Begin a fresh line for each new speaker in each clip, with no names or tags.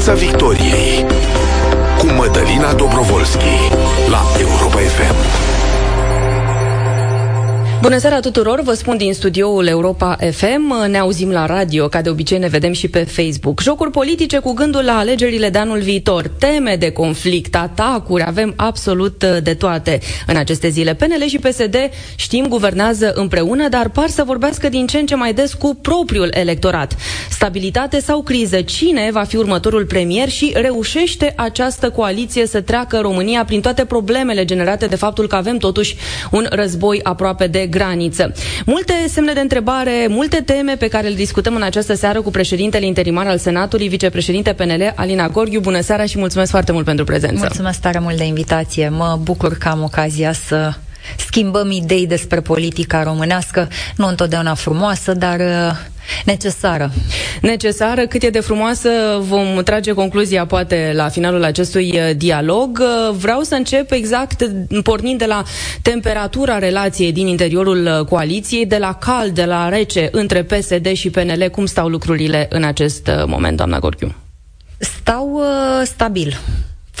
Piața Victoriei cu Mădălina Dobrovolski la Europa FM.
Bună seara tuturor, vă spun din studioul Europa FM, ne auzim la radio, ca de obicei ne vedem și pe Facebook. Jocuri politice cu gândul la alegerile de anul viitor, teme de conflict, atacuri, avem absolut uh, de toate în aceste zile. PNL și PSD, știm, guvernează împreună, dar par să vorbească din ce în ce mai des cu propriul electorat. Stabilitate sau criză? Cine va fi următorul premier și reușește această coaliție să treacă România prin toate problemele generate de faptul că avem totuși un război aproape de graniță. Multe semne de întrebare, multe teme pe care le discutăm în această seară cu președintele interimar al Senatului, vicepreședinte PNL, Alina Gorghiu. Bună seara și mulțumesc foarte mult pentru prezență.
Mulțumesc tare mult de invitație. Mă bucur că am ocazia să schimbăm idei despre politica românească, nu întotdeauna frumoasă, dar uh, necesară.
Necesară, cât e de frumoasă, vom trage concluzia poate la finalul acestui uh, dialog. Uh, vreau să încep exact pornind de la temperatura relației din interiorul coaliției, de la cald, de la rece între PSD și PNL. Cum stau lucrurile în acest moment, doamna Gorghiu?
Stau uh, stabil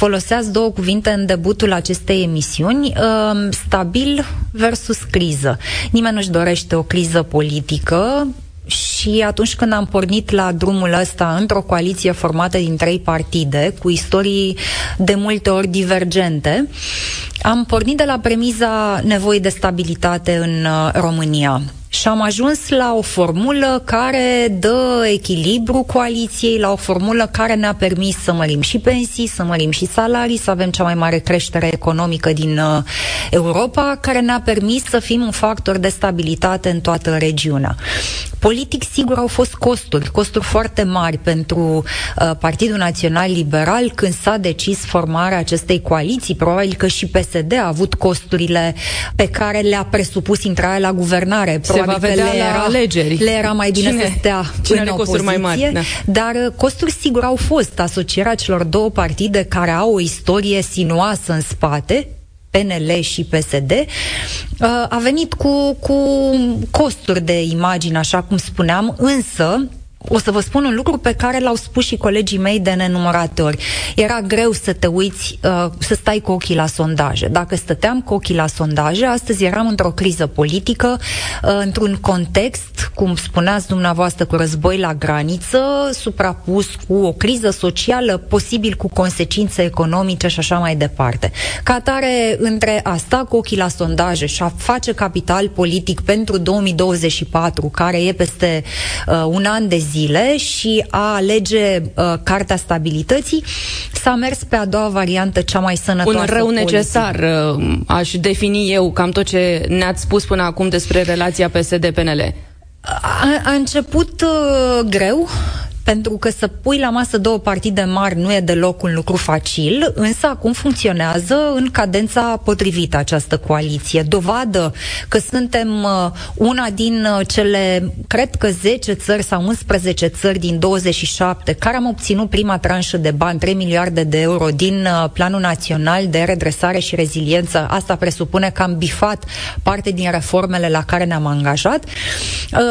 foloseați două cuvinte în debutul acestei emisiuni, uh, stabil versus criză. Nimeni nu-și dorește o criză politică, și atunci când am pornit la drumul ăsta într-o coaliție formată din trei partide, cu istorii de multe ori divergente, am pornit de la premiza nevoii de stabilitate în uh, România. Și am ajuns la o formulă care dă echilibru coaliției, la o formulă care ne-a permis să mărim și pensii, să mărim și salarii, să avem cea mai mare creștere economică din uh, Europa, care ne-a permis să fim un factor de stabilitate în toată regiunea. Politic, sigur, au fost costuri, costuri foarte mari pentru uh, Partidul Național Liberal când s-a decis formarea acestei coaliții. Probabil că și PSD a avut costurile pe care le-a presupus intrarea la guvernare.
Se va vedea le era, la alegeri.
Le era mai bine cine, să stea
cine
în
are costuri mai mari? Da.
Dar uh, costuri sigur au fost. Asocierea celor două partide care au o istorie sinuoasă în spate, PNL și PSD, uh, a venit cu, cu costuri de imagine, așa cum spuneam, însă o să vă spun un lucru pe care l-au spus și colegii mei de nenumărate ori. Era greu să te uiți, uh, să stai cu ochii la sondaje. Dacă stăteam cu ochii la sondaje, astăzi eram într-o criză politică, uh, într-un context, cum spuneați dumneavoastră, cu război la graniță, suprapus cu o criză socială, posibil cu consecințe economice și așa mai departe. Ca atare, între a sta cu ochii la sondaje și a face capital politic pentru 2024, care e peste uh, un an de zile și a alege uh, Carta Stabilității, s-a mers pe a doua variantă cea mai sănătoasă.
Un rău politic. necesar, uh, aș defini eu cam tot ce ne-ați spus până acum despre relația PSD-PNL.
A, a început uh, greu, pentru că să pui la masă două partide mari nu e deloc un lucru facil, însă acum funcționează în cadența potrivită această coaliție. Dovadă că suntem uh, una din uh, cele, cred că 10 țări sau 11 țări din 27 care am obținut prima tranșă de bani, 3 miliarde de euro din uh, Planul Național de Redresare și Reziliență. Asta presupune că am bifat parte din reformele la care ne-am angajat.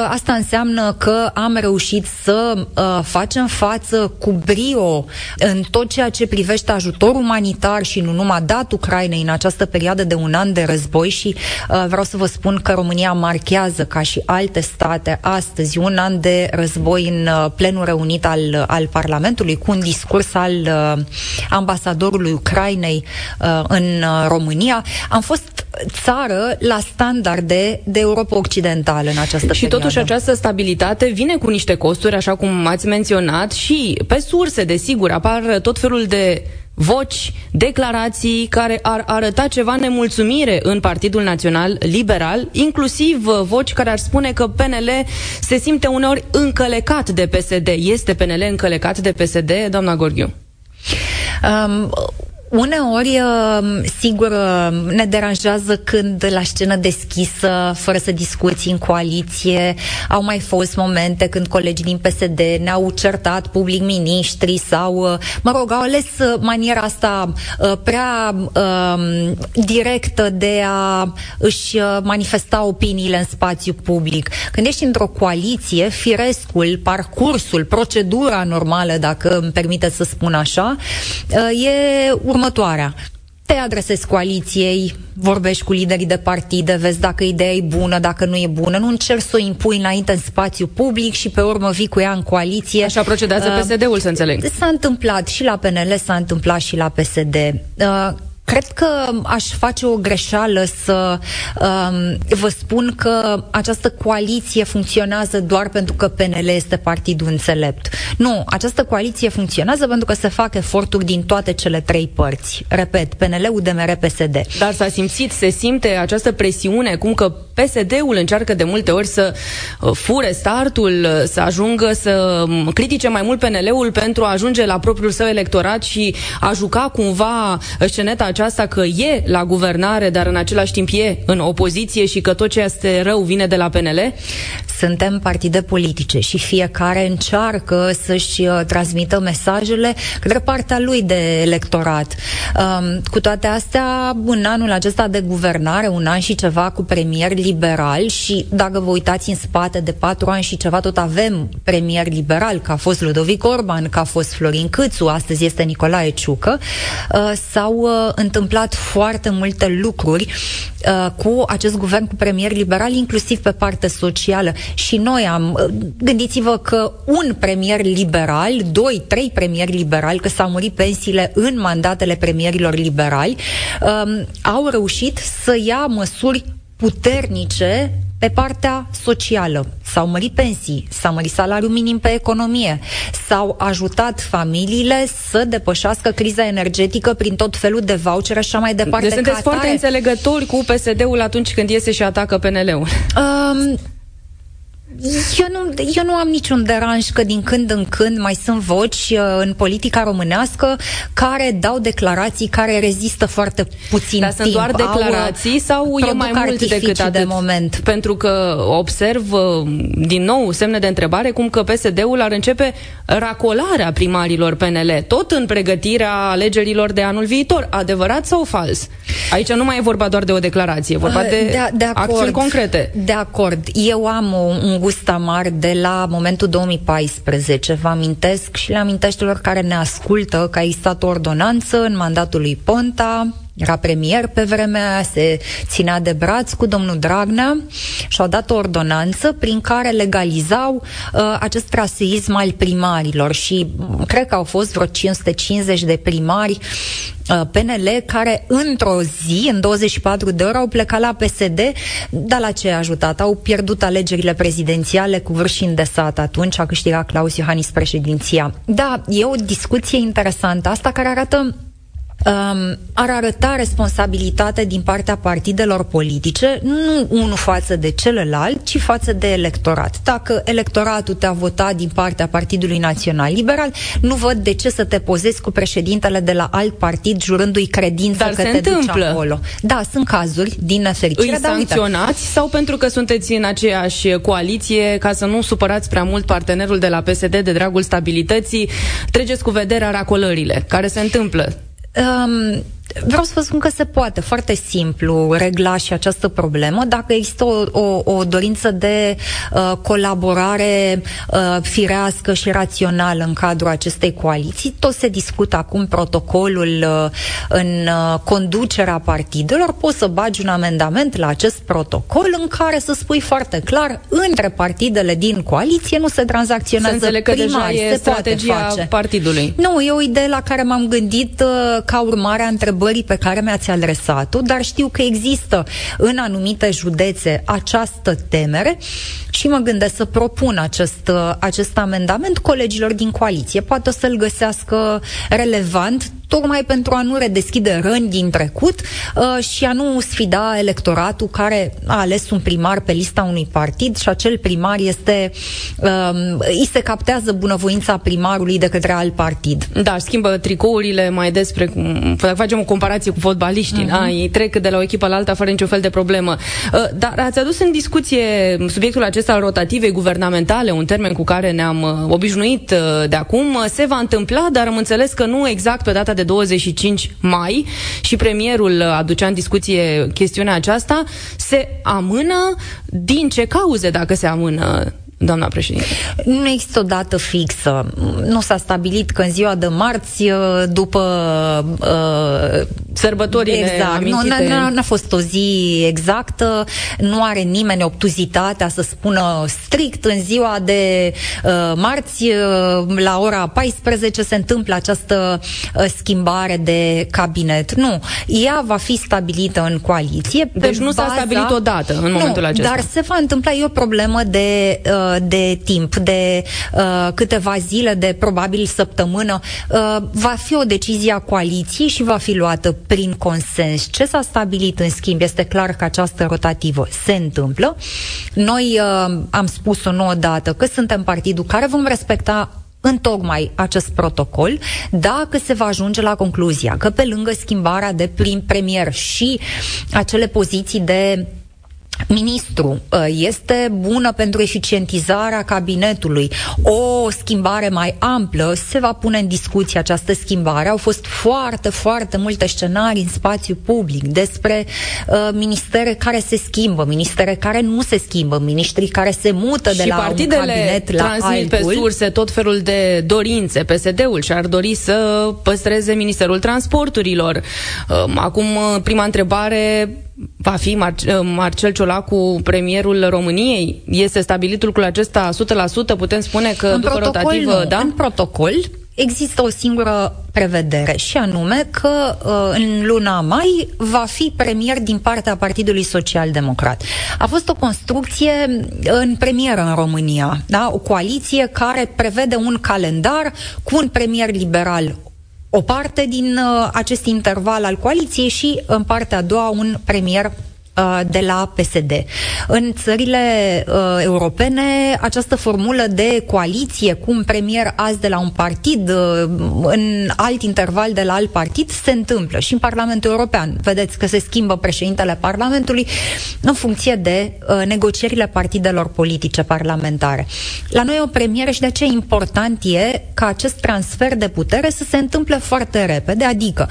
Asta înseamnă că am reușit să facem față cu brio în tot ceea ce privește ajutor umanitar și nu numai dat Ucrainei în această perioadă de un an de război și uh, vreau să vă spun că România marchează ca și alte state astăzi un an de război în uh, plenul reunit al, al Parlamentului cu un discurs al uh, ambasadorului Ucrainei uh, în uh, România. Am fost țară la standarde de Europa Occidentală în această
și
perioadă.
totuși această stabilitate vine cu niște costuri, așa cum ați menționat, și pe surse, desigur, apar tot felul de voci, declarații care ar arăta ceva nemulțumire în Partidul Național Liberal, inclusiv uh, voci care ar spune că PNL se simte uneori încălecat de PSD. Este PNL încălecat de PSD, doamna Gorghiu?
Um, Uneori, uh, sigur, uh, ne deranjează când la scenă deschisă, fără să discuți în coaliție, au mai fost momente când colegii din PSD ne-au certat public miniștri sau, uh, mă rog, au ales maniera asta prea um, directă de a își manifesta opiniile în spațiu public. Când ești într-o coaliție, firescul, parcursul, procedura normală, dacă îmi permite să spun așa, e următoarea. Te adresezi coaliției, vorbești cu liderii de partide, vezi dacă ideea e bună, dacă nu e bună, nu încerci să o impui înainte în spațiu public și pe urmă vii cu ea în coaliție.
Așa procedează uh, PSD-ul, să înțeleg.
S-a întâmplat și la PNL, s-a întâmplat și la PSD. Uh, Cred că aș face o greșeală să um, vă spun că această coaliție funcționează doar pentru că PNL este partidul înțelept. Nu, această coaliție funcționează pentru că se fac eforturi din toate cele trei părți. Repet, PNL, UDMR, PSD.
Dar s-a simțit, se simte această presiune, cum că PSD-ul încearcă de multe ori să uh, fure startul, uh, să ajungă să um, critique mai mult PNL-ul pentru a ajunge la propriul său electorat și a juca cumva sceneta aceasta că e la guvernare, dar în același timp e în opoziție și că tot ce este rău vine de la PNL?
Suntem partide politice și fiecare încearcă să-și uh, transmită mesajele către partea lui de electorat. Um, cu toate astea, în anul acesta de guvernare, un an și ceva cu premier liberal și dacă vă uitați în spate de patru ani și ceva, tot avem premier liberal, că a fost Ludovic Orban, că a fost Florin Câțu, astăzi este Nicolae Ciucă, uh, s-au uh, întâmplat foarte multe lucruri uh, cu acest guvern cu premier liberal, inclusiv pe partea socială. Și noi am, uh, gândiți-vă că un premier liberal, doi, trei premieri liberali, că s-au murit pensiile în mandatele premierilor liberali, um, au reușit să ia măsuri puternice pe partea socială. S-au mărit pensii, s-a mărit salariul minim pe economie, s-au ajutat familiile să depășească criza energetică prin tot felul de voucher și așa mai departe.
Deci sunteți foarte înțelegători cu PSD-ul atunci când iese și atacă PNL-ul. Um,
eu nu, eu nu am niciun deranj că din când în când mai sunt voci uh, în politica românească care dau declarații care rezistă foarte puțin
Dar
timp.
sunt doar declarații Au, sau e mai mult decât atât?
de moment?
Pentru că observ uh, din nou semne de întrebare cum că PSD-ul ar începe racolarea primarilor PNL, tot în pregătirea alegerilor de anul viitor. Adevărat sau fals? Aici nu mai e vorba doar de o declarație, e vorba uh, de, de, de acord, acțiuni concrete.
De acord. Eu am un gust amar de la momentul 2014. Vă amintesc și le amintesc celor care ne ascultă că a existat o ordonanță în mandatul lui Ponta, era premier pe vremea aia, se ținea de braț cu domnul Dragnea și au dat o ordonanță prin care legalizau uh, acest traseism al primarilor și cred că au fost vreo 550 de primari uh, PNL care într-o zi, în 24 de ore, au plecat la PSD, dar la ce a ajutat? Au pierdut alegerile prezidențiale cu vârf și îndesat atunci, a câștigat Claus Iohannis președinția. Da, e o discuție interesantă asta care arată um, ar arăta responsabilitate din partea partidelor politice, nu unul față de celălalt, ci față de electorat. Dacă electoratul te-a votat din partea Partidului Național Liberal, nu văd de ce să te pozezi cu președintele de la alt partid jurându-i credință
Dar
că
se
te
întâmplă.
duci acolo. Da, sunt cazuri din nefericire.
Îi sancționați uite. sau pentru că sunteți în aceeași coaliție ca să nu supărați prea mult partenerul de la PSD de dragul stabilității, treceți cu vederea racolările care se întâmplă. Um,
Vreau să vă spun că se poate foarte simplu regla și această problemă dacă există o, o, o dorință de uh, colaborare uh, firească și rațională în cadrul acestei coaliții. Tot se discută acum protocolul uh, în uh, conducerea partidelor. Poți să bagi un amendament la acest protocol în care să spui foarte clar între partidele din coaliție nu se tranzacționează
să că deja e
se
strategia
poate face.
partidului.
Nu, e o idee la care m-am gândit uh, ca urmare a întrebării întrebării pe care mi-ați adresat-o, dar știu că există în anumite județe această temere și mă gândesc să propun acest, acest amendament colegilor din coaliție. Poate o să-l găsească relevant tocmai pentru a nu redeschide răni din trecut uh, și a nu sfida electoratul care a ales un primar pe lista unui partid și acel primar este uh, îi se captează bunăvoința primarului de către alt partid.
Da, schimbă tricourile mai despre, dacă facem o comparație cu fotbaliștii, uh-huh. da? ei trec de la o echipă la alta fără niciun fel de problemă. Uh, dar ați adus în discuție subiectul acesta al rotativei guvernamentale, un termen cu care ne-am uh, obișnuit uh, de acum. Se va întâmpla, dar am înțeles că nu exact pe data de 25 mai și premierul aducea în discuție chestiunea aceasta. Se amână din ce cauze dacă se amână doamna președinte?
Nu există o dată fixă. Nu s-a stabilit că în ziua de marți, uh, după
uh, sărbătorile
exact. amintite... Nu, n-a, n-a fost o zi exactă, nu are nimeni obtuzitatea să spună strict în ziua de uh, marți, uh, la ora 14 se întâmplă această uh, schimbare de cabinet. Nu. Ea va fi stabilită în coaliție.
Deci nu baza... s-a stabilit o dată în momentul
nu,
acesta.
Dar se va întâmpla, e o problemă de uh, de timp, de uh, câteva zile, de probabil săptămână, uh, va fi o decizie a coaliției și va fi luată prin consens. Ce s-a stabilit, în schimb, este clar că această rotativă se întâmplă. Noi uh, am spus-o nouă dată că suntem partidul care vom respecta în tocmai acest protocol, dacă se va ajunge la concluzia că pe lângă schimbarea de prim premier și acele poziții de ministru uh, este bună pentru eficientizarea cabinetului, o schimbare mai amplă, se va pune în discuție această schimbare. Au fost foarte, foarte multe scenarii în spațiu public despre uh, ministere care se schimbă, ministere care nu se schimbă, ministrii care se mută de
și
la un cabinet la
transmit
altul.
pe surse tot felul de dorințe. PSD-ul și-ar dori să păstreze Ministerul Transporturilor. Uh, acum, prima întrebare va fi Mar- uh, Marcel Ciolacu premierul României? Este stabilit lucrul acesta 100%? Putem spune că
în
după
protocol,
rotativă,
nu.
da?
În protocol există o singură prevedere și anume că uh, în luna mai va fi premier din partea Partidului Social Democrat. A fost o construcție în premieră în România, da? o coaliție care prevede un calendar cu un premier liberal o parte din uh, acest interval al coaliției și în partea a doua un premier Uh, de la PSD. În țările uh, europene, această formulă de coaliție cu un premier azi de la un partid, uh, în alt interval de la alt partid, se întâmplă. Și în Parlamentul European. Vedeți că se schimbă președintele Parlamentului în funcție de uh, negocierile partidelor politice parlamentare. La noi o premieră și de aceea important e ca acest transfer de putere să se întâmple foarte repede, adică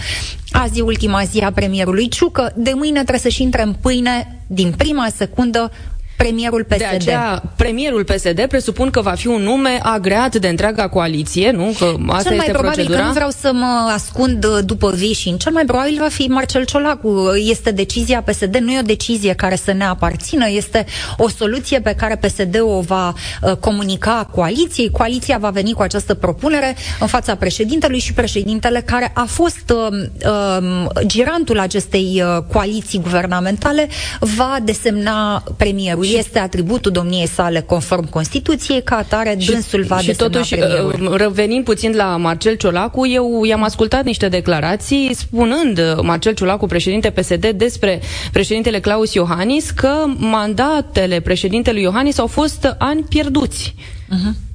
Azi e ultima zi a premierului Ciucă, de mâine trebuie să-și intre în pâine din prima secundă premierul PSD.
De aceea, premierul PSD presupun că va fi un nume agreat de întreaga coaliție, nu? Că asta
cel mai
este
probabil
procedura.
că nu vreau să mă ascund uh, după vișin. Cel mai probabil va fi Marcel Ciolacu. Este decizia PSD, nu e o decizie care să ne aparțină, este o soluție pe care PSD o va uh, comunica coaliției. Coaliția va veni cu această propunere în fața președintelui și președintele care a fost uh, uh, girantul acestei uh, coaliții guvernamentale va desemna premierul este atributul domniei sale conform Constituției, ca atare și, dânsul va
Și totuși,
premierul.
Uh, revenind puțin la Marcel Ciolacu, eu i-am ascultat niște declarații spunând uh, Marcel Ciolacu, președinte PSD, despre președintele Claus Iohannis că mandatele președintelui Iohannis au fost ani pierduți. Uh-huh.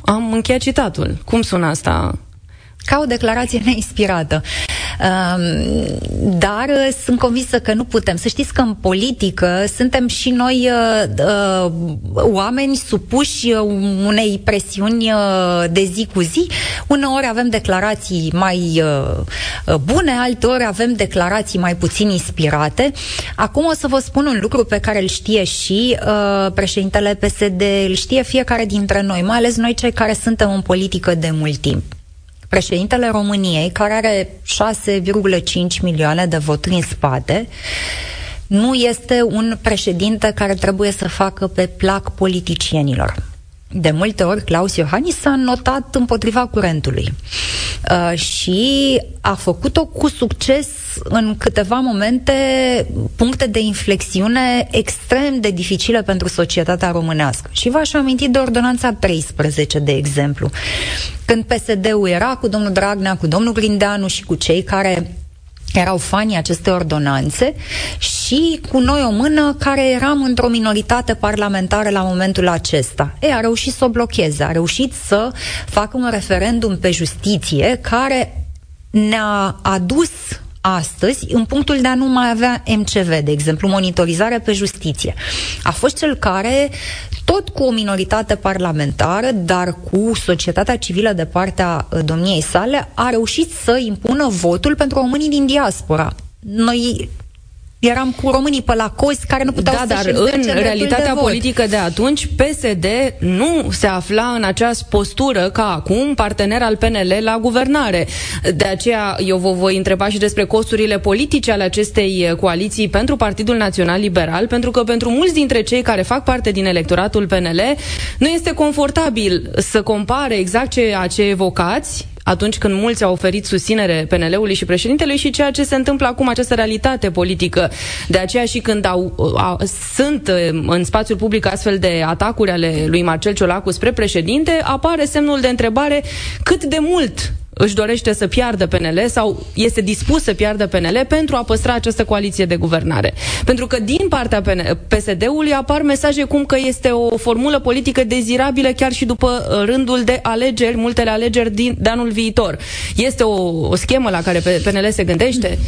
Am încheiat citatul. Cum sună asta?
Ca o declarație neinspirată. Dar uh, sunt convinsă că nu putem. Să știți că în politică suntem și noi uh, uh, oameni supuși unei presiuni de zi cu zi. Uneori avem declarații mai bune, alteori avem declarații mai puțin inspirate. Acum o să vă spun un lucru pe care îl știe și președintele PSD, îl știe fiecare dintre noi, mai ales noi cei care suntem în politică de mult timp președintele României, care are 6,5 milioane de voturi în spate, nu este un președinte care trebuie să facă pe plac politicienilor. De multe ori, Claus Iohannis s-a notat împotriva curentului uh, și a făcut-o cu succes în câteva momente puncte de inflexiune extrem de dificile pentru societatea românească. Și v-aș aminti de Ordonanța 13, de exemplu. Când PSD-ul era cu domnul Dragnea, cu domnul Grindeanu și cu cei care erau fanii aceste ordonanțe și cu noi o mână care eram într-o minoritate parlamentară la momentul acesta. E, a reușit să o blocheze, a reușit să facă un referendum pe justiție care ne-a adus astăzi în punctul de a nu mai avea MCV, de exemplu, monitorizare pe justiție. A fost cel care, tot cu o minoritate parlamentară, dar cu societatea civilă de partea uh, domniei sale, a reușit să impună votul pentru românii din diaspora. Noi eram cu românii pe la cozi care nu puteau
da,
să
dar în realitatea
de
politică de atunci, PSD nu se afla în aceeași postură ca acum partener al PNL la guvernare. De aceea eu vă voi întreba și despre costurile politice ale acestei coaliții pentru Partidul Național Liberal, pentru că pentru mulți dintre cei care fac parte din electoratul PNL nu este confortabil să compare exact ceea ce evocați atunci când mulți au oferit susținere PNL-ului și președintelui și ceea ce se întâmplă acum, această realitate politică. De aceea și când au, au, sunt uh, în spațiul public astfel de atacuri ale lui Marcel Ciolacu spre președinte, apare semnul de întrebare cât de mult își dorește să piardă PNL sau este dispus să piardă PNL pentru a păstra această coaliție de guvernare. Pentru că din partea PSD-ului apar mesaje cum că este o formulă politică dezirabilă chiar și după uh, rândul de alegeri, multele alegeri din, de anul viitor. Este o, o schemă la care PNL se gândește?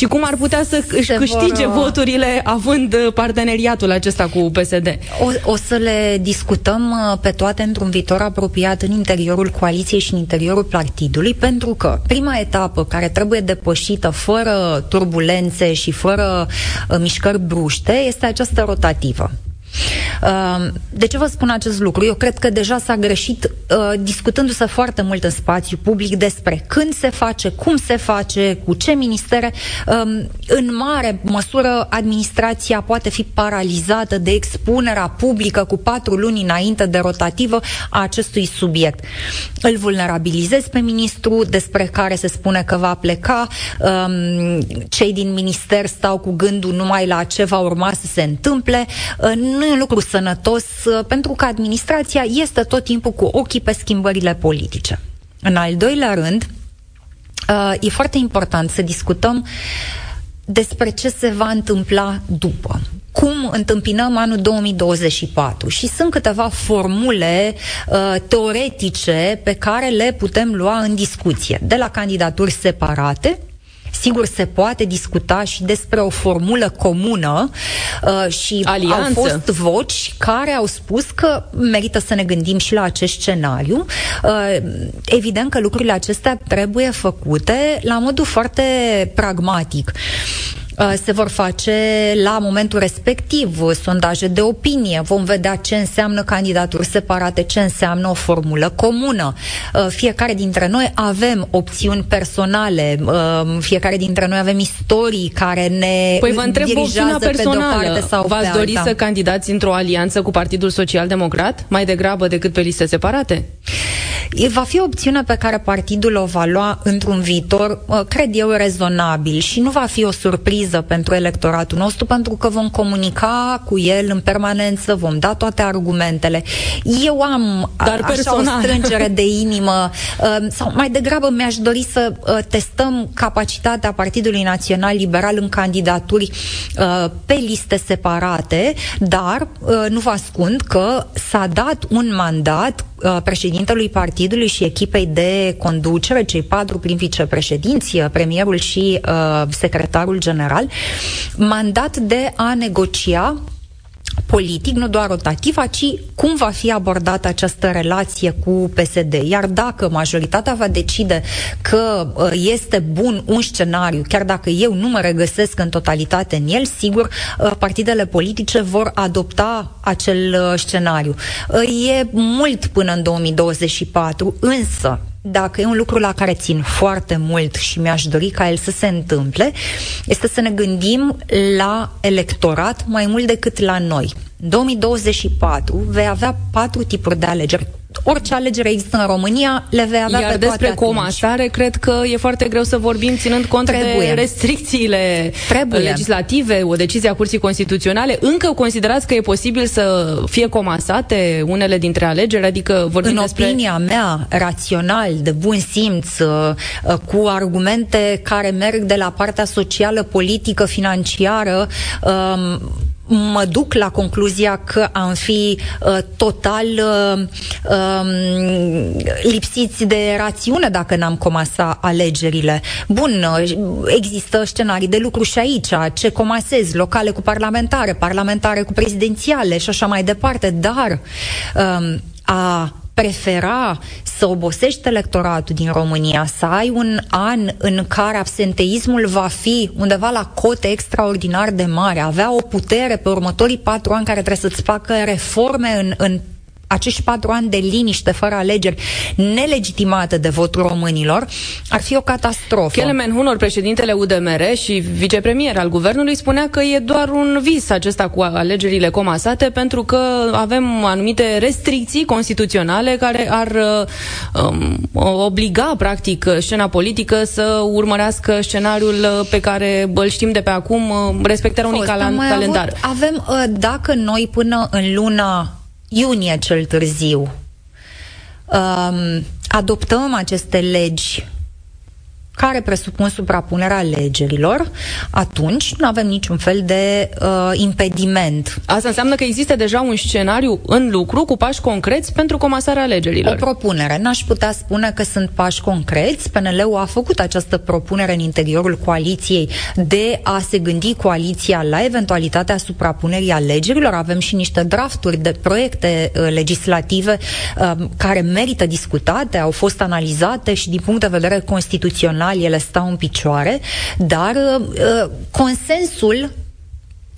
Și cum ar putea să își câștige vor... voturile având uh, parteneriatul acesta cu PSD?
O, o să le discutăm uh, pe toate într-un viitor apropiat în interiorul coaliției și în interiorul partidului, pentru că prima etapă care trebuie depășită fără turbulențe și fără uh, mișcări bruște este această rotativă. De ce vă spun acest lucru? Eu cred că deja s-a greșit uh, discutându-se foarte mult în spațiu public despre când se face, cum se face, cu ce ministere. Um, în mare măsură, administrația poate fi paralizată de expunerea publică cu patru luni înainte de rotativă a acestui subiect. Îl vulnerabilizez pe ministru despre care se spune că va pleca. Um, cei din minister stau cu gândul numai la ce va urma să se întâmple. Uh, nu e un lucru sănătos uh, pentru că administrația este tot timpul cu ochii pe schimbările politice. În al doilea rând, uh, e foarte important să discutăm despre ce se va întâmpla după. Cum întâmpinăm anul 2024? Și sunt câteva formule uh, teoretice pe care le putem lua în discuție. De la candidaturi separate, Sigur, se poate discuta și despre o formulă comună uh, și
Alianță.
au fost voci care au spus că merită să ne gândim și la acest scenariu. Uh, evident că lucrurile acestea trebuie făcute la modul foarte pragmatic. Uh, se vor face la momentul respectiv sondaje de opinie, vom vedea ce înseamnă candidaturi separate, ce înseamnă o formulă comună. Uh, fiecare dintre noi avem opțiuni personale, uh, fiecare dintre noi avem istorii care ne
Păi vă întreb
opțiunea
personală.
Pe sau
V-ați
pe
dori
alta.
să candidați într-o alianță cu Partidul Social Democrat mai degrabă decât pe liste separate?
Va fi o opțiune pe care partidul o va lua într-un viitor, cred eu, rezonabil și nu va fi o surpriză surpriză pentru electoratul nostru, pentru că vom comunica cu el în permanență, vom da toate argumentele. Eu am
Dar
așa o strângere de inimă, uh, sau mai degrabă mi-aș dori să uh, testăm capacitatea Partidului Național Liberal în candidaturi uh, pe liste separate, dar nu vă ascund că s-a dat un mandat președintelui partidului și echipei de conducere, cei patru prin vicepreședinți, premierul și uh, secretarul general, general, mandat de a negocia politic, nu doar rotativ, ci cum va fi abordată această relație cu PSD. Iar dacă majoritatea va decide că uh, este bun un scenariu, chiar dacă eu nu mă regăsesc în totalitate în el, sigur, uh, partidele politice vor adopta acel uh, scenariu. E mult până în 2024, însă dacă e un lucru la care țin foarte mult și mi-aș dori ca el să se întâmple, este să ne gândim la electorat mai mult decât la noi. 2024 vei avea patru tipuri de alegeri orice alegere există în România, le vei avea
Iar
pe
despre
toate
comasare, cred că e foarte greu să vorbim ținând cont Trebuie. de restricțiile Trebuie. legislative, o decizie a Curții Constituționale. Încă considerați că e posibil să fie comasate unele dintre alegeri? Adică vorbim
În
despre...
opinia mea, rațional, de bun simț, uh, uh, cu argumente care merg de la partea socială, politică, financiară, um, mă duc la concluzia că am fi uh, total uh, uh, lipsiți de rațiune dacă n-am comasa alegerile. Bun, uh, există scenarii de lucru și aici, ce comasezi, locale cu parlamentare, parlamentare cu prezidențiale și așa mai departe, dar uh, a prefera să obosești electoratul din România, să ai un an în care absenteismul va fi undeva la cote extraordinar de mare, avea o putere pe următorii patru ani care trebuie să-ți facă reforme în, în acești patru ani de liniște fără alegeri nelegitimate de votul românilor, ar fi o catastrofă.
Kelemen Hunor, președintele UDMR și vicepremier al guvernului, spunea că e doar un vis acesta cu alegerile comasate pentru că avem anumite restricții constituționale care ar um, obliga, practic, scena politică să urmărească scenariul pe care îl știm de pe acum, respectarea unui calendar.
Avut, avem, uh, dacă noi până în luna iunie cel târziu, um, adoptăm aceste legi care presupun suprapunerea alegerilor, atunci nu avem niciun fel de uh, impediment.
Asta înseamnă că există deja un scenariu în lucru cu pași concreți pentru comasarea alegerilor.
O propunere. N-aș putea spune că sunt pași concreți. PNL-ul a făcut această propunere în interiorul coaliției de a se gândi coaliția la eventualitatea suprapunerii alegerilor. Avem și niște drafturi de proiecte uh, legislative uh, care merită discutate, au fost analizate și din punct de vedere constituțional formal ele stau în picioare, dar uh, consensul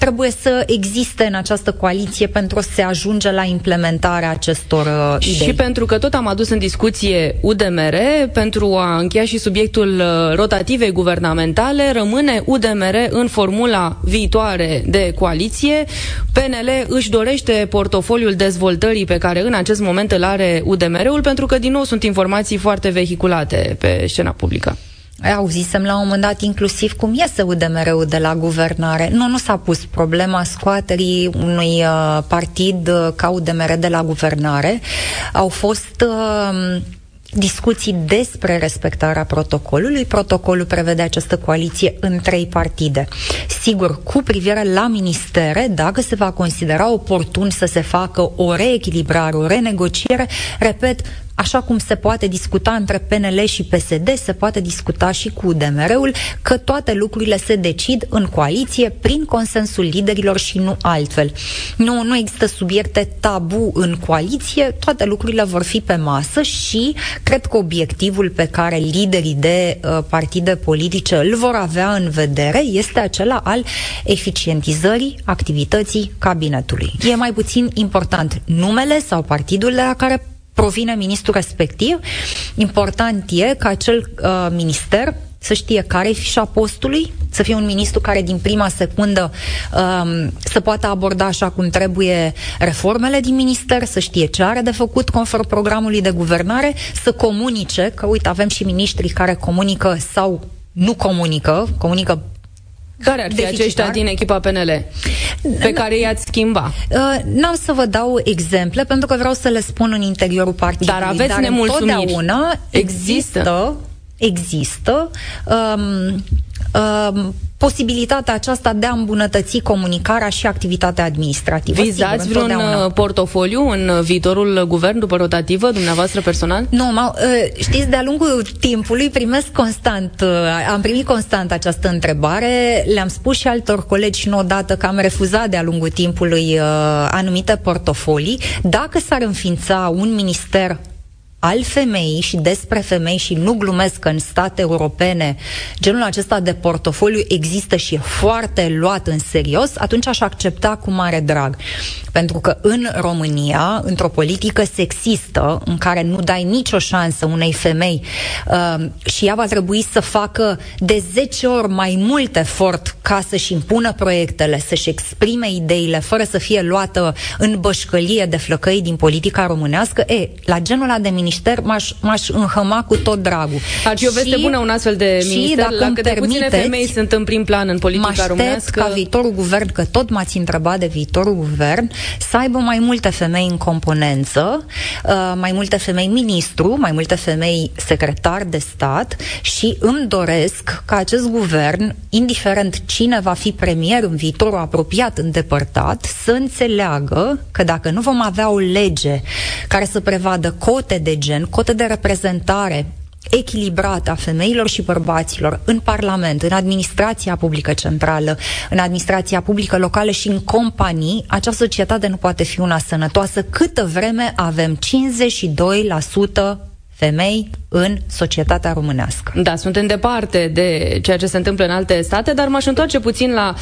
trebuie să existe în această coaliție pentru a se ajunge la implementarea acestor uh, idei.
Și pentru că tot am adus în discuție UDMR, pentru a încheia și subiectul uh, rotativei guvernamentale, rămâne UDMR în formula viitoare de coaliție. PNL își dorește portofoliul dezvoltării pe care în acest moment îl are UDMR-ul, pentru că din nou sunt informații foarte vehiculate pe scena publică.
Auzisem la un moment dat inclusiv cum iese UDMR-ul de la guvernare. Nu, nu s-a pus problema scoaterii unui uh, partid uh, ca UDMR de la guvernare. Au fost uh, discuții despre respectarea protocolului. Protocolul prevede această coaliție în trei partide. Sigur, cu privire la ministere, dacă se va considera oportun să se facă o reechilibrare, o renegociere, repet, așa cum se poate discuta între PNL și PSD, se poate discuta și cu UDMR-ul, că toate lucrurile se decid în coaliție prin consensul liderilor și nu altfel. Nu, nu există subiecte tabu în coaliție, toate lucrurile vor fi pe masă și cred că obiectivul pe care liderii de uh, partide politice îl vor avea în vedere este acela al eficientizării activității cabinetului. E mai puțin important numele sau partidul de la care provine ministrul respectiv. Important e ca acel uh, minister să știe care e fișa postului, să fie un ministru care din prima secundă um, să poată aborda așa cum trebuie reformele din minister, să știe ce are de făcut conform programului de guvernare, să comunice, că uite, avem și ministrii care comunică sau nu comunică, comunică
care ar fi deficitar. aceștia din echipa PNL pe care i-ați schimba?
Uh, n-am să vă dau exemple pentru că vreau să le spun în interiorul partidului.
Dar aveți dar nemulțumiri.
Întotdeauna există, există, există um, um, posibilitatea aceasta de a îmbunătăți comunicarea și activitatea administrativă.
Vizați Sigur, vreun uh, portofoliu în viitorul guvern după rotativă, dumneavoastră personal?
Nu, m- uh, știți, de-a lungul timpului primesc constant, uh, am primit constant această întrebare, le-am spus și altor colegi și nu odată că am refuzat de-a lungul timpului anumite portofolii. Dacă s-ar înființa un minister al femeii și despre femei și nu glumesc că în state europene genul acesta de portofoliu există și e foarte luat în serios, atunci aș accepta cu mare drag. Pentru că în România, într-o politică sexistă, în care nu dai nicio șansă unei femei uh, și ea va trebui să facă de 10 ori mai mult efort ca să-și impună proiectele, să-și exprime ideile, fără să fie luată în bășcălie de flăcăi din politica românească, e, la genul ăla de minister m-aș, m-aș înhăma cu tot dragul.
Ar fi o veste bună un astfel de
și
minister,
dacă
la
îmi
câte puține
permiteți,
femei sunt în prim plan în politica
mă
românească.
ca viitorul guvern, că tot m-ați întrebat de viitorul guvern, să aibă mai multe femei în componență, uh, mai multe femei ministru, mai multe femei secretar de stat și îmi doresc ca acest guvern, indiferent cine va fi premier în viitorul apropiat, îndepărtat, să înțeleagă că dacă nu vom avea o lege care să prevadă cote de gen, cote de reprezentare echilibrată a femeilor și bărbaților în Parlament, în administrația publică centrală, în administrația publică locală și în companii, această societate nu poate fi una sănătoasă. Câtă vreme avem 52% femei în societatea românească.
Da, suntem departe de ceea ce se întâmplă în alte state, dar m-aș întoarce puțin la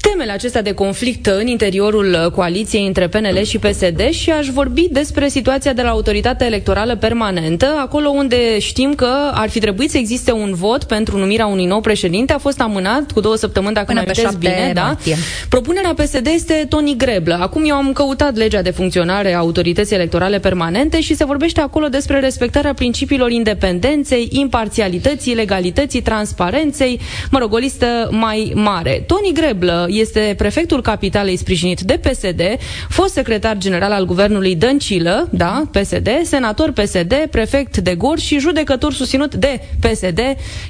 temele acestea de conflict în interiorul coaliției între PNL și PSD și aș vorbi despre situația de la Autoritatea Electorală Permanentă, acolo unde știm că ar fi trebuit să existe un vot pentru numirea unui nou președinte, a fost amânat cu două săptămâni, dacă
Până
mă
pe
amintesc
7
bine, da?
martie.
Propunerea PSD este Toni Greblă. Acum eu am căutat legea de funcționare a Autorității Electorale Permanente și se vorbește acolo despre respectarea principiilor independenței, imparțialității, legalității, transparenței, mă rog, o listă mai mare. Toni Greblă este prefectul capitalei sprijinit de PSD, fost secretar general al guvernului Dăncilă, da, PSD, senator PSD, prefect de Gor și judecător susținut de PSD,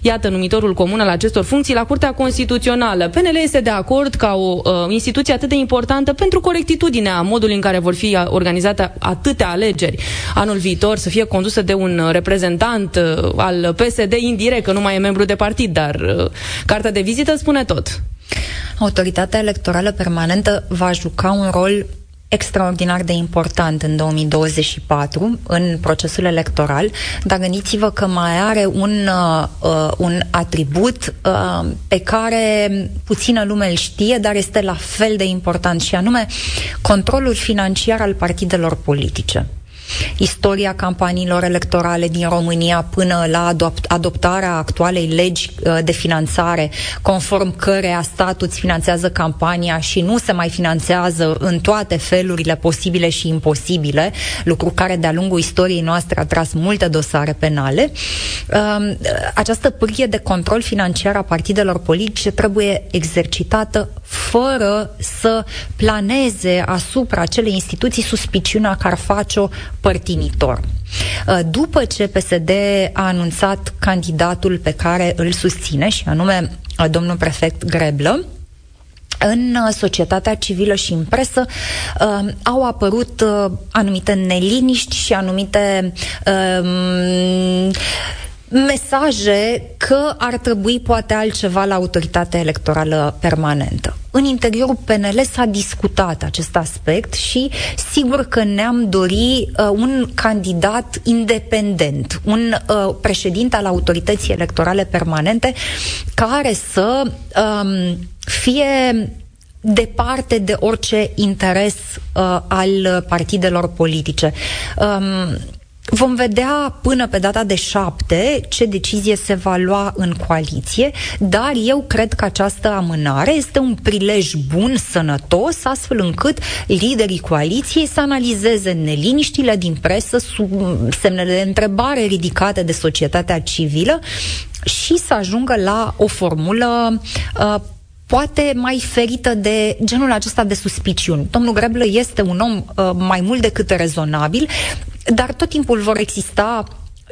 iată numitorul comun al acestor funcții la Curtea Constituțională. PNL este de acord ca o uh, instituție atât de importantă pentru corectitudinea modului în care vor fi organizate atâtea alegeri anul viitor să fie condusă de un reprezentant uh, al PSD indirect, că nu mai e membru de partid, dar uh, cartea de vizită spune tot.
Autoritatea electorală permanentă va juca un rol extraordinar de important în 2024 în procesul electoral, dar gândiți-vă că mai are un, uh, un atribut uh, pe care puțină lume îl știe, dar este la fel de important și anume controlul financiar al partidelor politice istoria campaniilor electorale din România până la adop- adoptarea actualei legi uh, de finanțare, conform căreia statul îți finanțează campania și nu se mai finanțează în toate felurile posibile și imposibile, lucru care de-a lungul istoriei noastre a tras multe dosare penale. Um, această pârghie de control financiar a partidelor politice trebuie exercitată fără să planeze asupra acelei instituții suspiciunea că ar face-o părtinitor. Uh, după ce PSD a anunțat candidatul pe care îl susține, și anume uh, domnul prefect Greblă, în uh, societatea civilă și în presă uh, au apărut uh, anumite neliniști și anumite uh, mesaje că ar trebui poate altceva la autoritatea electorală permanentă. În interiorul PNL s-a discutat acest aspect și sigur că ne-am dori uh, un candidat independent, un uh, președinte al autorității electorale permanente care să um, fie departe de orice interes uh, al partidelor politice. Um, Vom vedea până pe data de 7 ce decizie se va lua în coaliție, dar eu cred că această amânare este un prilej bun, sănătos, astfel încât liderii coaliției să analizeze neliniștile din presă, sub semnele de întrebare ridicate de societatea civilă și să ajungă la o formulă uh, poate mai ferită de genul acesta de suspiciuni. Domnul Greblă este un om uh, mai mult decât rezonabil, dar tot timpul vor exista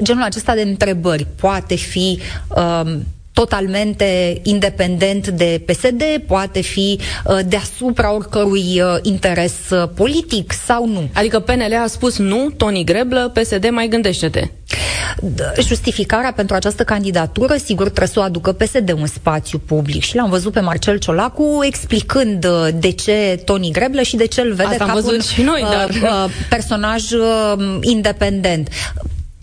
genul acesta de întrebări. Poate fi uh, totalmente independent de PSD, poate fi uh, deasupra oricărui uh, interes uh, politic sau nu.
Adică PNL a spus nu, Toni Greblă, PSD mai gândește-te.
Justificarea pentru această candidatură, sigur, trebuie să o aducă PSD un spațiu public și l-am văzut pe Marcel Ciolacu explicând uh, de ce Toni Greblă și de ce îl vede
Asta am
ca
văzut
un
și noi, dar...
uh, uh, personaj uh, independent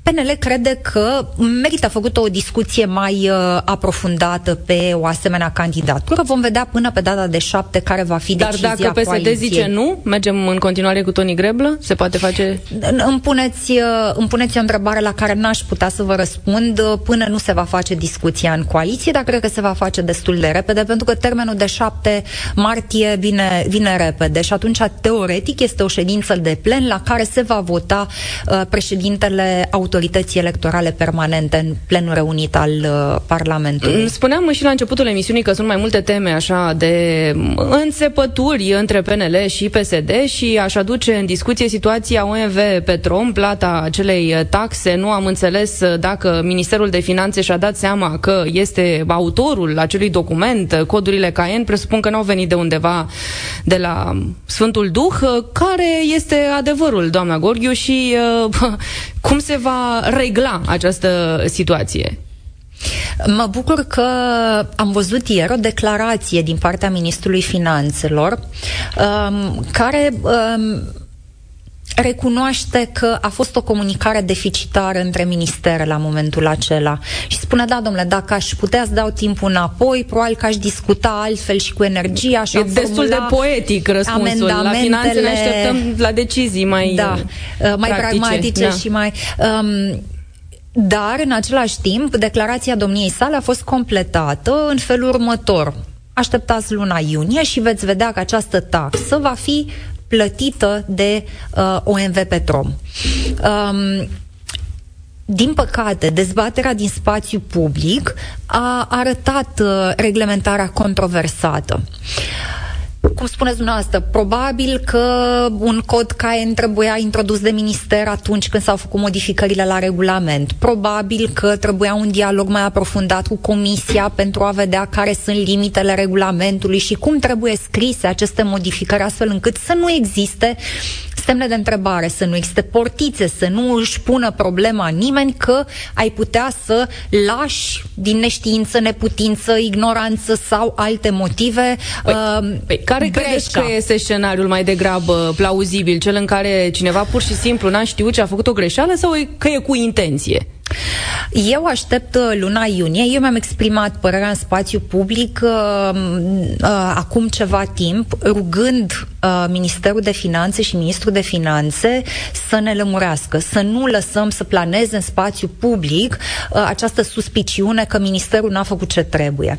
PNL crede că merită făcută o discuție mai uh, aprofundată pe o asemenea candidatură. Vom vedea până pe data de șapte care va fi
Dar
decizia
dacă PSD
coaliției.
zice nu, mergem în continuare cu Toni Greblă? Se poate face?
Îmi puneți, uh, îmi puneți o întrebare la care n-aș putea să vă răspund uh, până nu se va face discuția în coaliție, dar cred că se va face destul de repede, pentru că termenul de 7 martie vine, vine repede și atunci, teoretic, este o ședință de plen la care se va vota uh, președintele autorității electorale permanente în plenul reunit al uh, Parlamentului.
Spuneam și la începutul emisiunii că sunt mai multe teme așa de înțepături între PNL și PSD și aș aduce în discuție situația OMV Petrom, plata acelei taxe. Nu am înțeles dacă Ministerul de Finanțe și-a dat seama că este autorul acelui document, codurile CAEN, presupun că n-au venit de undeva de la Sfântul Duh. Care este adevărul, doamna Gorghiu, și uh, cum se va regla această situație?
Mă bucur că am văzut ieri o declarație din partea Ministrului Finanțelor um, care um, recunoaște că a fost o comunicare deficitară între ministere la momentul acela și spune, da, domnule, dacă aș putea să dau timpul înapoi, probabil că aș discuta altfel și cu energia și
E destul de poetic răspunsul. La finanțe ne așteptăm la decizii mai
da, mai
practice.
pragmatice
da.
și mai... Um, dar, în același timp, declarația domniei sale a fost completată în felul următor. Așteptați luna iunie și veți vedea că această taxă va fi plătită de uh, OMV Petrom. Um, din păcate, dezbaterea din spațiu public a arătat uh, reglementarea controversată. Cum spuneți dumneavoastră, probabil că un cod CAEN trebuia introdus de minister atunci când s-au făcut modificările la regulament. Probabil că trebuia un dialog mai aprofundat cu comisia pentru a vedea care sunt limitele regulamentului și cum trebuie scrise aceste modificări astfel încât să nu existe semne de întrebare, să nu existe portițe, să nu își pună problema nimeni că ai putea să lași din neștiință, neputință, ignoranță sau alte motive
păi,
uh,
păi, care
breșca.
credeți că este scenariul mai degrabă plauzibil? Cel în care cineva pur și simplu n-a știut ce a făcut o greșeală sau că e cu intenție?
Eu aștept uh, luna iunie. Eu mi-am exprimat părerea în spațiu public uh, uh, acum ceva timp, rugând uh, Ministerul de Finanțe și Ministrul de Finanțe să ne lămurească, să nu lăsăm să planeze în spațiu public uh, această suspiciune că Ministerul n-a făcut ce trebuie.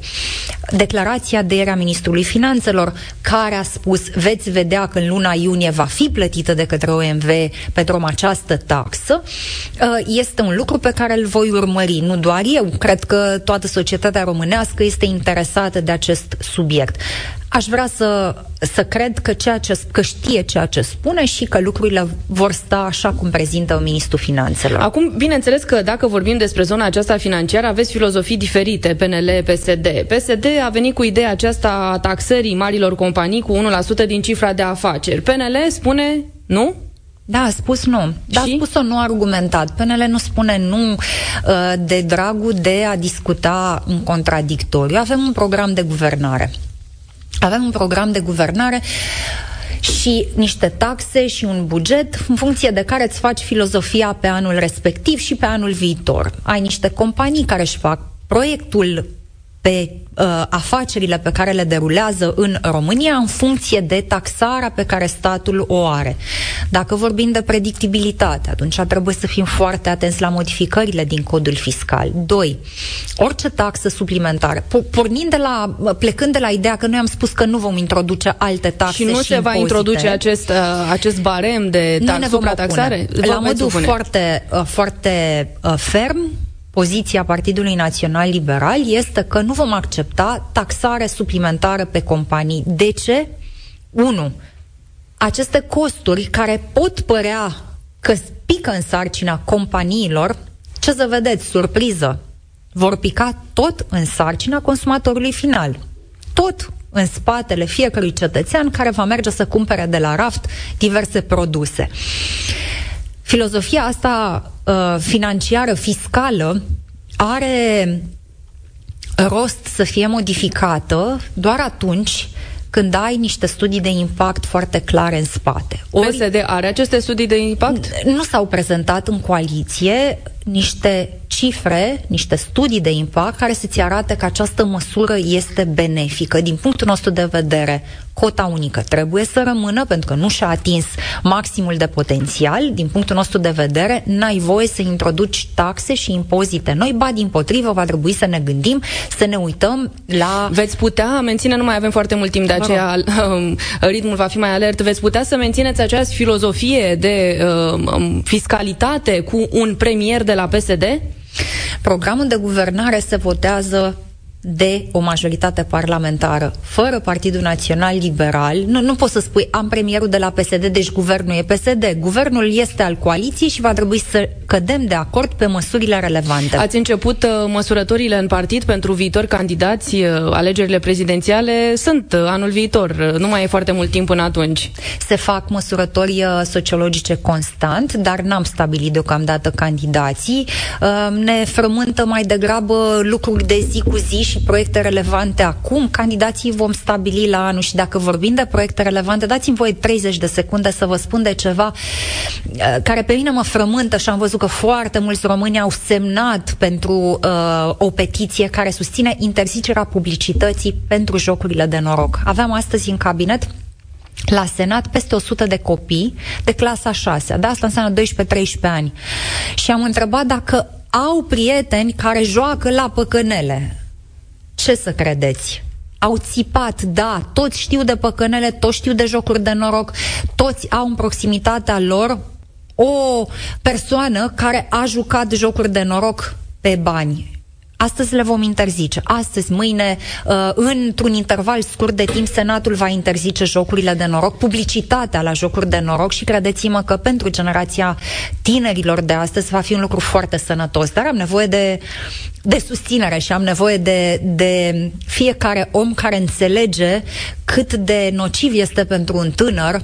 Declarația de ieri a Ministrului Finanțelor, care a spus, veți vedea că în luna iunie va fi plătită de către OMV pentru această taxă, uh, este un lucru pe care îl voi urmări. Nu doar eu, cred că toată societatea românească este interesată de acest subiect. Aș vrea să, să cred că, ceea ce, că știe ceea ce spune și că lucrurile vor sta așa cum prezintă Ministrul Finanțelor.
Acum, bineînțeles că dacă vorbim despre zona aceasta financiară, aveți filozofii diferite, PNL, PSD. PSD a venit cu ideea aceasta a taxării marilor companii cu 1% din cifra de afaceri. PNL spune nu?
Da, a spus nu. Dar a spus-o nu argumentat. PNL nu spune nu uh, de dragul de a discuta în contradictoriu. Avem un program de guvernare. Avem un program de guvernare și niște taxe și un buget în funcție de care îți faci filozofia pe anul respectiv și pe anul viitor. Ai niște companii care își fac proiectul pe uh, afacerile pe care le derulează în România în funcție de taxarea pe care statul o are. Dacă vorbim de predictibilitate, atunci trebuie să fim foarte atenți la modificările din codul fiscal. Doi, orice taxă suplimentară, pornind de la, plecând de la ideea că noi am spus că nu vom introduce alte taxe
și nu
și
se
impozite,
va introduce acest, uh, acest barem de tax, suprataxare?
La modul foarte, uh, foarte uh, ferm, poziția Partidului Național Liberal este că nu vom accepta taxare suplimentară pe companii. De ce? 1. Aceste costuri care pot părea că pică în sarcina companiilor, ce să vedeți, surpriză, vor pica tot în sarcina consumatorului final. Tot în spatele fiecărui cetățean care va merge să cumpere de la raft diverse produse. Filozofia asta uh, financiară, fiscală, are rost să fie modificată doar atunci când ai niște studii de impact foarte clare în spate.
Ori, PSD are aceste studii de impact?
Nu s-au prezentat în coaliție niște cifre, niște studii de impact care să-ți arate că această măsură este benefică. Din punctul nostru de vedere, cota unică trebuie să rămână pentru că nu și-a atins maximul de potențial. Din punctul nostru de vedere, n-ai voie să introduci taxe și impozite noi, ba din potrivă va trebui să ne gândim, să ne uităm la...
Veți putea menține, nu mai avem foarte mult timp, de aceea um, ritmul va fi mai alert, veți putea să mențineți această filozofie de uh, fiscalitate cu un premier de la PSD?
Programul de guvernare se votează de o majoritate parlamentară, fără Partidul Național Liberal, nu, nu poți să spui am premierul de la PSD, deci guvernul e PSD. Guvernul este al coaliției și va trebui să cădem de acord pe măsurile relevante.
Ați început uh, măsurătorile în partid pentru viitori candidați, uh, alegerile prezidențiale sunt uh, anul viitor, uh, nu mai e foarte mult timp până atunci.
Se fac măsurători uh, sociologice constant, dar n-am stabilit deocamdată candidații. Uh, ne frământă mai degrabă lucruri de zi cu zi și proiecte relevante acum. Candidații vom stabili la anul și dacă vorbim de proiecte relevante, dați-mi voi 30 de secunde să vă spun de ceva uh, care pe mine mă frământă și am văzut că foarte mulți români au semnat pentru uh, o petiție care susține interzicerea publicității pentru jocurile de noroc. Aveam astăzi în cabinet la Senat peste 100 de copii de clasa 6, da, asta înseamnă 12-13 ani. Și am întrebat dacă au prieteni care joacă la păcănele ce să credeți? Au țipat, da, toți știu de păcănele, toți știu de jocuri de noroc, toți au în proximitatea lor o persoană care a jucat jocuri de noroc pe bani. Astăzi le vom interzice. Astăzi, mâine, uh, într-un interval scurt de timp, Senatul va interzice jocurile de noroc, publicitatea la jocuri de noroc și credeți-mă că pentru generația tinerilor de astăzi va fi un lucru foarte sănătos. Dar am nevoie de, de susținere și am nevoie de, de fiecare om care înțelege cât de nociv este pentru un tânăr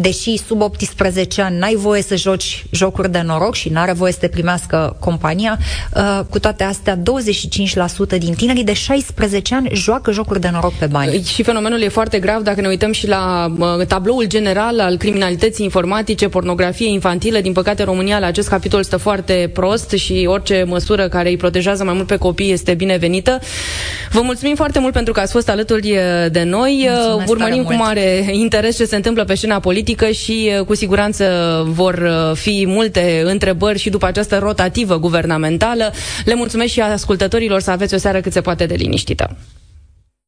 deși sub 18 ani n-ai voie să joci jocuri de noroc și n-are voie să te primească compania, uh, cu toate astea 25% din tinerii de 16 ani joacă jocuri de noroc pe bani.
Și fenomenul e foarte grav dacă ne uităm și la uh, tabloul general al criminalității informatice, pornografie infantilă. Din păcate, România la acest capitol stă foarte prost și orice măsură care îi protejează mai mult pe copii este binevenită. Vă mulțumim foarte mult pentru că ați fost alături uh, de noi. Mulțumesc Urmărim cu mare interes ce se întâmplă pe scena politică și uh, cu siguranță vor uh, fi multe întrebări și după această rotativă guvernamentală. Le mulțumesc și ascultătorilor să aveți o seară cât se poate de liniștită.